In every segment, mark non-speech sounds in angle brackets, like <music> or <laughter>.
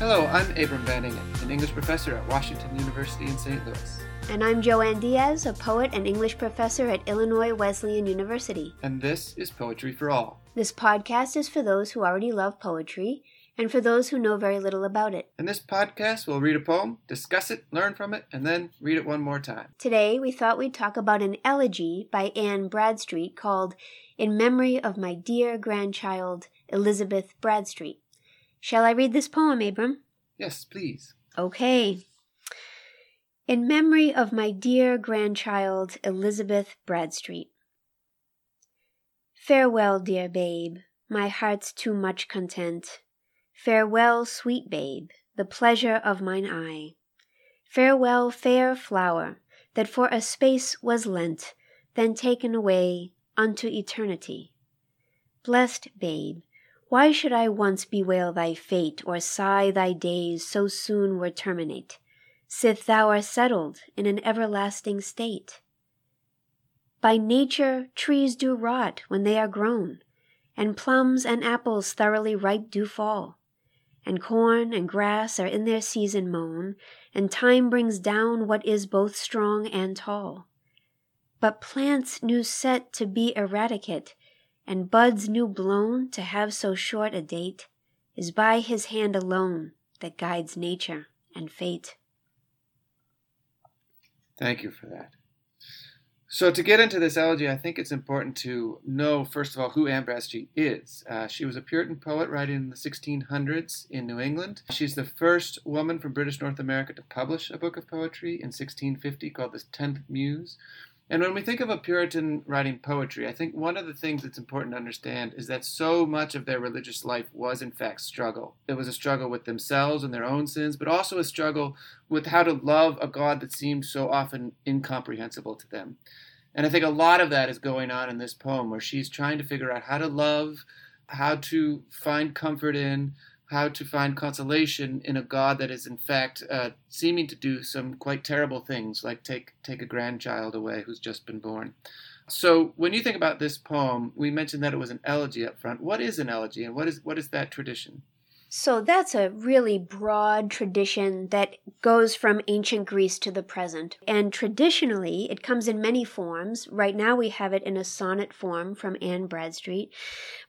Hello, I'm Abram Van Engen, an English professor at Washington University in St. Louis. And I'm Joanne Diaz, a poet and English professor at Illinois Wesleyan University. And this is Poetry for All. This podcast is for those who already love poetry and for those who know very little about it. In this podcast, we'll read a poem, discuss it, learn from it, and then read it one more time. Today, we thought we'd talk about an elegy by Anne Bradstreet called In Memory of My Dear Grandchild, Elizabeth Bradstreet. Shall I read this poem, Abram? Yes, please. Okay. In memory of my dear grandchild, Elizabeth Bradstreet. Farewell, dear babe, my heart's too much content. Farewell, sweet babe, the pleasure of mine eye. Farewell, fair flower, that for a space was lent, then taken away unto eternity. Blessed babe, why should I once bewail thy fate, or sigh thy days so soon were terminate, sith thou art settled in an everlasting state? By nature trees do rot when they are grown, and plums and apples thoroughly ripe do fall, and corn and grass are in their season mown, and time brings down what is both strong and tall. But plants new set to be eradicate and buds new blown to have so short a date, is by his hand alone that guides nature and fate. Thank you for that. So, to get into this elegy, I think it's important to know, first of all, who Anne is. Uh, she was a Puritan poet writing in the 1600s in New England. She's the first woman from British North America to publish a book of poetry in 1650 called The Tenth Muse. And when we think of a Puritan writing poetry, I think one of the things that's important to understand is that so much of their religious life was, in fact, struggle. It was a struggle with themselves and their own sins, but also a struggle with how to love a God that seemed so often incomprehensible to them. And I think a lot of that is going on in this poem, where she's trying to figure out how to love, how to find comfort in, how to find consolation in a God that is in fact uh, seeming to do some quite terrible things, like take take a grandchild away who's just been born. So when you think about this poem, we mentioned that it was an elegy up front. What is an elegy, and what is what is that tradition? So that's a really broad tradition that goes from ancient Greece to the present. And traditionally, it comes in many forms. Right now, we have it in a sonnet form from Anne Bradstreet.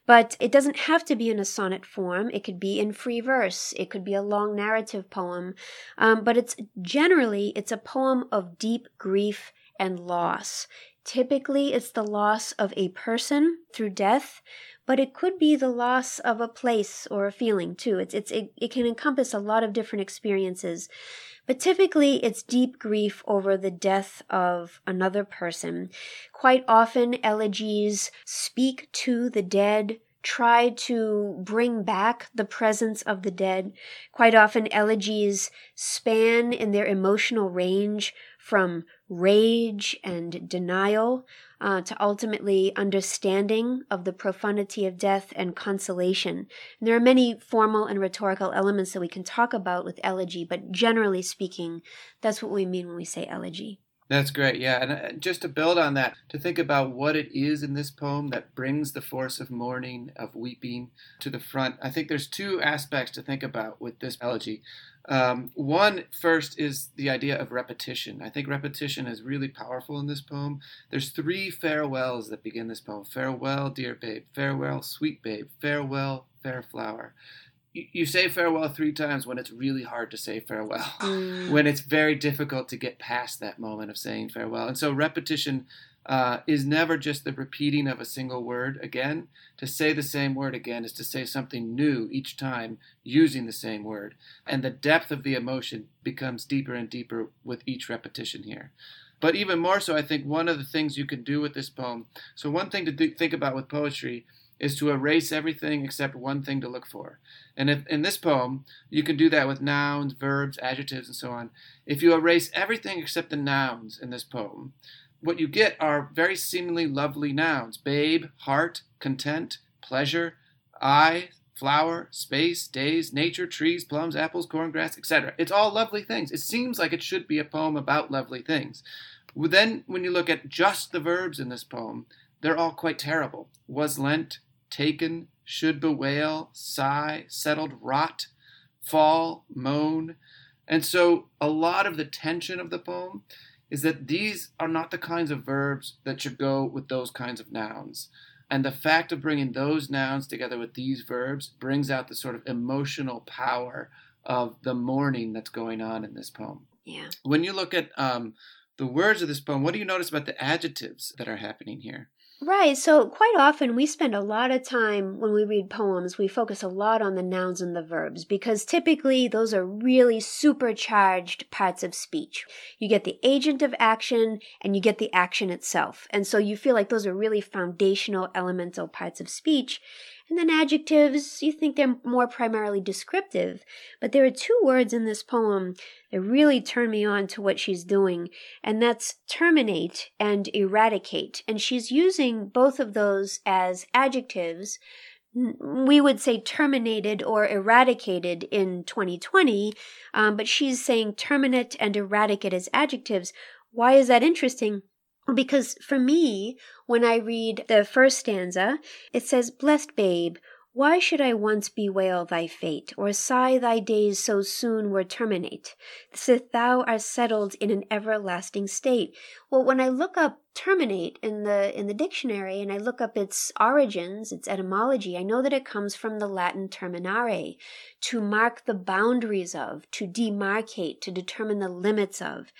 But it doesn't have to be in a sonnet form. It could be in free verse. It could be a long narrative poem. Um, but it's generally, it's a poem of deep grief and loss. Typically, it's the loss of a person through death but it could be the loss of a place or a feeling too. It's, it's, it, it can encompass a lot of different experiences. But typically, it's deep grief over the death of another person. Quite often, elegies speak to the dead, try to bring back the presence of the dead. Quite often, elegies span in their emotional range from rage and denial uh, to ultimately understanding of the profundity of death and consolation. And there are many formal and rhetorical elements that we can talk about with elegy, but generally speaking, that's what we mean when we say elegy. That's great, yeah. And uh, just to build on that, to think about what it is in this poem that brings the force of mourning, of weeping to the front, I think there's two aspects to think about with this elegy. Um, one, first, is the idea of repetition. I think repetition is really powerful in this poem. There's three farewells that begin this poem Farewell, dear babe. Farewell, sweet babe. Farewell, fair flower you say farewell three times when it's really hard to say farewell, <laughs> mm. when it's very difficult to get past that moment of saying farewell. And so repetition uh, is never just the repeating of a single word again. To say the same word again is to say something new each time using the same word. And the depth of the emotion becomes deeper and deeper with each repetition here. But even more so, I think one of the things you can do with this poem. So, one thing to th- think about with poetry is to erase everything except one thing to look for. And if in this poem, you can do that with nouns, verbs, adjectives, and so on. If you erase everything except the nouns in this poem, what you get are very seemingly lovely nouns babe, heart, content, pleasure, eye, flower, space, days, nature, trees, plums, apples, corn, grass, etc. It's all lovely things. It seems like it should be a poem about lovely things. Then, when you look at just the verbs in this poem, they're all quite terrible. Was lent, taken, should bewail, sigh, settled, rot, fall, mown. And so a lot of the tension of the poem is that these are not the kinds of verbs that should go with those kinds of nouns. And the fact of bringing those nouns together with these verbs brings out the sort of emotional power of the mourning that's going on in this poem. Yeah. When you look at um, the words of this poem, what do you notice about the adjectives that are happening here? Right. So, quite often we spend a lot of time when we read poems, we focus a lot on the nouns and the verbs because typically those are really supercharged parts of speech. You get the agent of action and you get the action itself. And so you feel like those are really foundational, elemental parts of speech. And then adjectives, you think they're more primarily descriptive. But there are two words in this poem that really turn me on to what she's doing, and that's terminate and eradicate. And she's using both of those as adjectives. We would say terminated or eradicated in 2020, um, but she's saying terminate and eradicate as adjectives. Why is that interesting? Because for me, when I read the first stanza, it says, Blessed babe, why should I once bewail thy fate, or sigh thy days so soon were terminate, sith thou art settled in an everlasting state? Well, when I look up terminate in the in the dictionary and I look up its origins, its etymology, I know that it comes from the Latin terminare, to mark the boundaries of, to demarcate, to determine the limits of.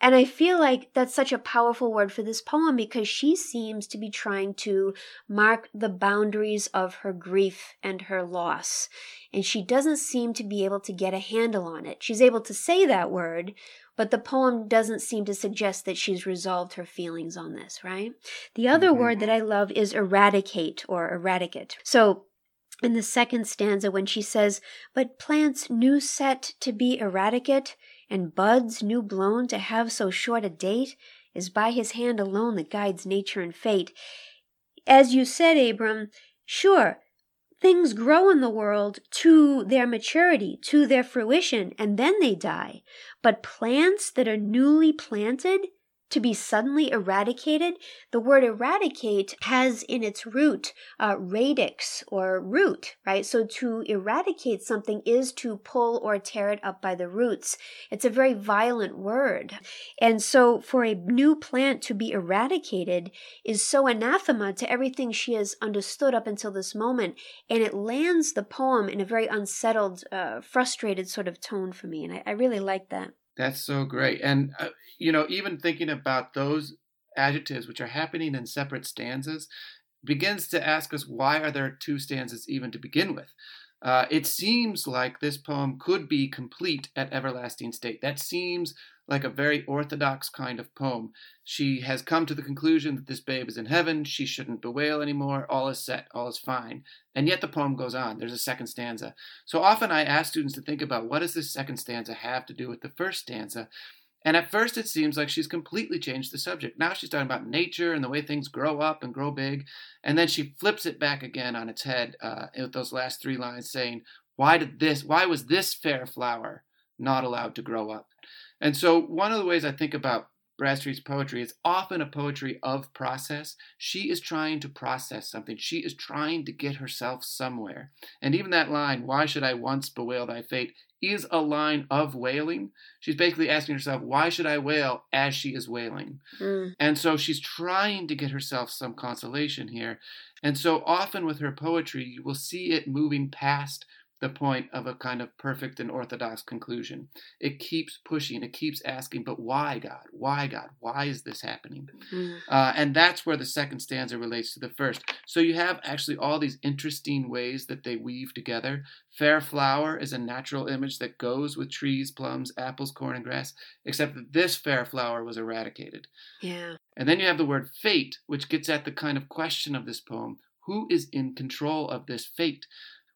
And I feel like that's such a powerful word for this poem because she seems to be trying to mark the boundaries of her grief and her loss. And she doesn't seem to be able to get a handle on it. She's able to say that word, but the poem doesn't seem to suggest that she's resolved her feelings on this, right? The other mm-hmm. word that I love is eradicate or eradicate. So in the second stanza, when she says, But plants new set to be eradicate, and buds new blown to have so short a date is by his hand alone that guides nature and fate. As you said, Abram, sure, things grow in the world to their maturity, to their fruition, and then they die. But plants that are newly planted, to be suddenly eradicated. The word eradicate has in its root uh, radix or root, right? So to eradicate something is to pull or tear it up by the roots. It's a very violent word. And so for a new plant to be eradicated is so anathema to everything she has understood up until this moment. And it lands the poem in a very unsettled, uh, frustrated sort of tone for me. And I, I really like that. That's so great. And, uh, you know, even thinking about those adjectives which are happening in separate stanzas begins to ask us why are there two stanzas even to begin with? Uh, it seems like this poem could be complete at everlasting state. That seems like a very orthodox kind of poem. She has come to the conclusion that this babe is in heaven, she shouldn't bewail anymore, all is set, all is fine. And yet the poem goes on. There's a second stanza. So often I ask students to think about what does this second stanza have to do with the first stanza? And at first it seems like she's completely changed the subject. Now she's talking about nature and the way things grow up and grow big. And then she flips it back again on its head uh, with those last three lines saying, why did this, why was this fair flower not allowed to grow up? And so, one of the ways I think about Bradstreet's poetry is often a poetry of process. She is trying to process something. She is trying to get herself somewhere. And even that line, why should I once bewail thy fate, is a line of wailing. She's basically asking herself, why should I wail as she is wailing? Mm. And so she's trying to get herself some consolation here. And so often with her poetry, you will see it moving past the point of a kind of perfect and orthodox conclusion. It keeps pushing, it keeps asking, but why, God? Why, God? Why is this happening? Mm. Uh, and that's where the second stanza relates to the first. So you have actually all these interesting ways that they weave together. Fair flower is a natural image that goes with trees, plums, apples, corn, and grass, except that this fair flower was eradicated. Yeah. And then you have the word fate, which gets at the kind of question of this poem. Who is in control of this fate?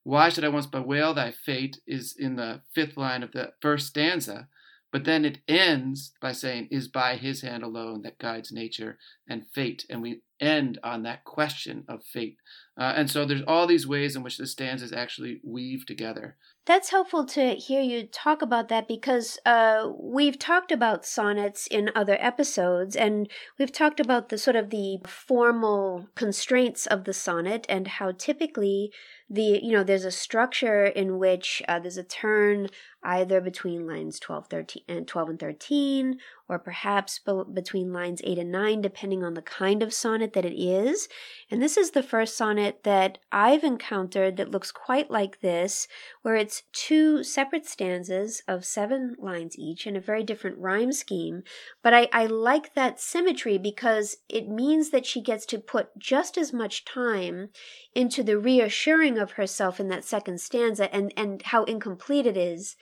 Why should I once bewail thy fate is in the fifth line of the first stanza, but then it ends by saying, is by his hand alone that guides nature and fate. And we end on that question of fate. Uh, and so there's all these ways in which the stanzas actually weave together. That's helpful to hear you talk about that because uh, we've talked about sonnets in other episodes, and we've talked about the sort of the formal constraints of the sonnet and how typically the you know there's a structure in which uh, there's a turn either between lines 12 13 and 12 and 13 or perhaps be- between lines 8 and 9 depending on the kind of sonnet that it is. And this is the first sonnet that i've encountered that looks quite like this where it's two separate stanzas of seven lines each in a very different rhyme scheme. But I, I like that symmetry because it means that she gets to put just as much time into the reassuring of herself in that second stanza and, and how incomplete it is,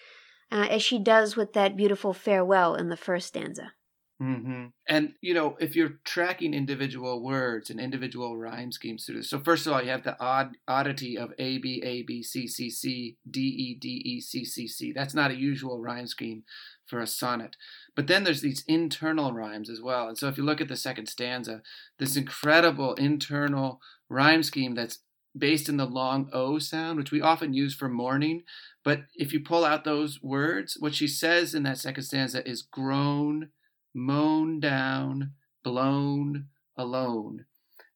uh, as she does with that beautiful farewell in the first stanza. Mm-hmm. And you know, if you're tracking individual words and individual rhyme schemes through this, so first of all, you have the odd oddity of A B A B C C C D E D E C C C. That's not a usual rhyme scheme for a sonnet. But then there's these internal rhymes as well. And so if you look at the second stanza, this incredible internal rhyme scheme that's based in the long O sound, which we often use for mourning. But if you pull out those words, what she says in that second stanza is grown, mown down, blown, alone.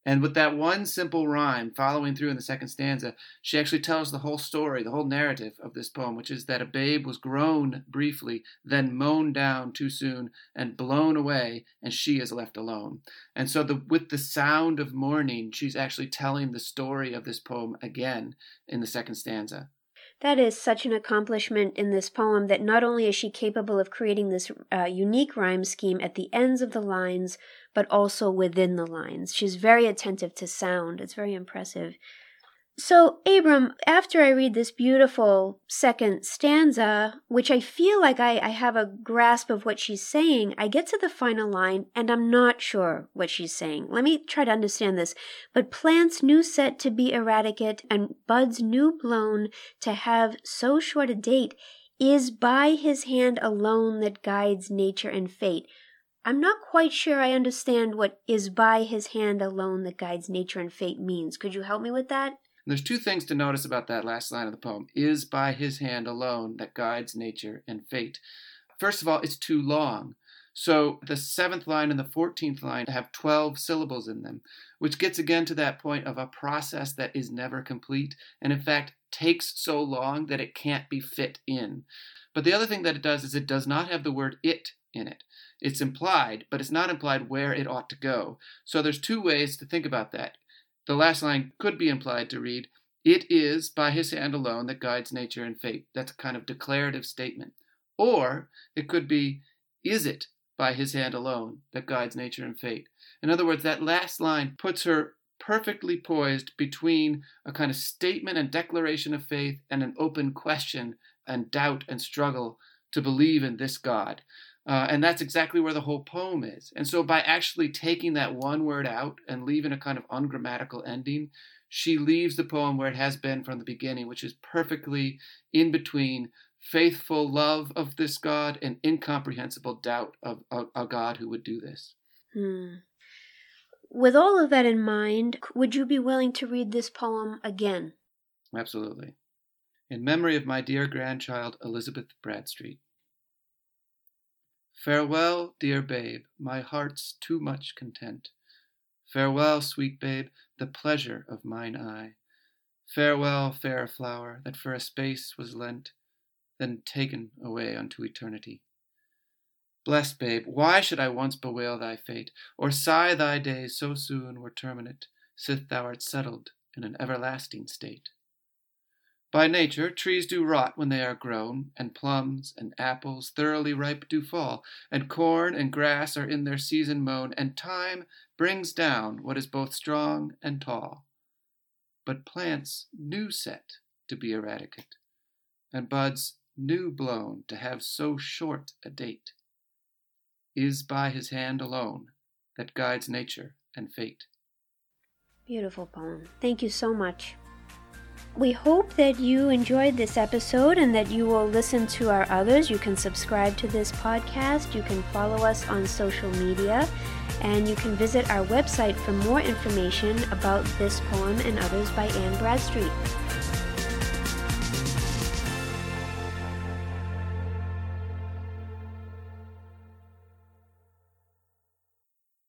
And with that one simple rhyme following through in the second stanza, she actually tells the whole story, the whole narrative of this poem, which is that a babe was grown briefly, then mown down too soon, and blown away, and she is left alone. And so, the, with the sound of mourning, she's actually telling the story of this poem again in the second stanza. That is such an accomplishment in this poem that not only is she capable of creating this uh, unique rhyme scheme at the ends of the lines, but also within the lines. She's very attentive to sound. It's very impressive. So, Abram, after I read this beautiful second stanza, which I feel like I, I, have a grasp of what she's saying, I get to the final line and I'm not sure what she's saying. Let me try to understand this. But plants new set to be eradicate and buds new blown to have so short a date is by his hand alone that guides nature and fate. I'm not quite sure I understand what is by his hand alone that guides nature and fate means. Could you help me with that? There's two things to notice about that last line of the poem is by his hand alone that guides nature and fate. First of all, it's too long. So the seventh line and the 14th line have 12 syllables in them, which gets again to that point of a process that is never complete and, in fact, takes so long that it can't be fit in. But the other thing that it does is it does not have the word it in it. It's implied, but it's not implied where it ought to go. So there's two ways to think about that. The last line could be implied to read, It is by his hand alone that guides nature and fate. That's a kind of declarative statement. Or it could be, Is it by his hand alone that guides nature and fate? In other words, that last line puts her perfectly poised between a kind of statement and declaration of faith and an open question and doubt and struggle to believe in this God. Uh, and that's exactly where the whole poem is. And so, by actually taking that one word out and leaving a kind of ungrammatical ending, she leaves the poem where it has been from the beginning, which is perfectly in between faithful love of this God and incomprehensible doubt of a, a God who would do this. Hmm. With all of that in mind, would you be willing to read this poem again? Absolutely. In memory of my dear grandchild, Elizabeth Bradstreet. Farewell, dear babe, my heart's too much content. Farewell, sweet babe, the pleasure of mine eye. Farewell, fair flower, that for a space was lent, then taken away unto eternity. Blessed babe, why should I once bewail thy fate, or sigh thy days so soon were terminate, sith thou art settled in an everlasting state? By nature, trees do rot when they are grown, and plums and apples thoroughly ripe do fall, and corn and grass are in their season mown, and time brings down what is both strong and tall. But plants new set to be eradicate, and buds new blown to have so short a date, is by his hand alone that guides nature and fate. Beautiful poem. Thank you so much. We hope that you enjoyed this episode and that you will listen to our others. You can subscribe to this podcast, you can follow us on social media, And you can visit our website for more information about this poem and others by Anne Bradstreet.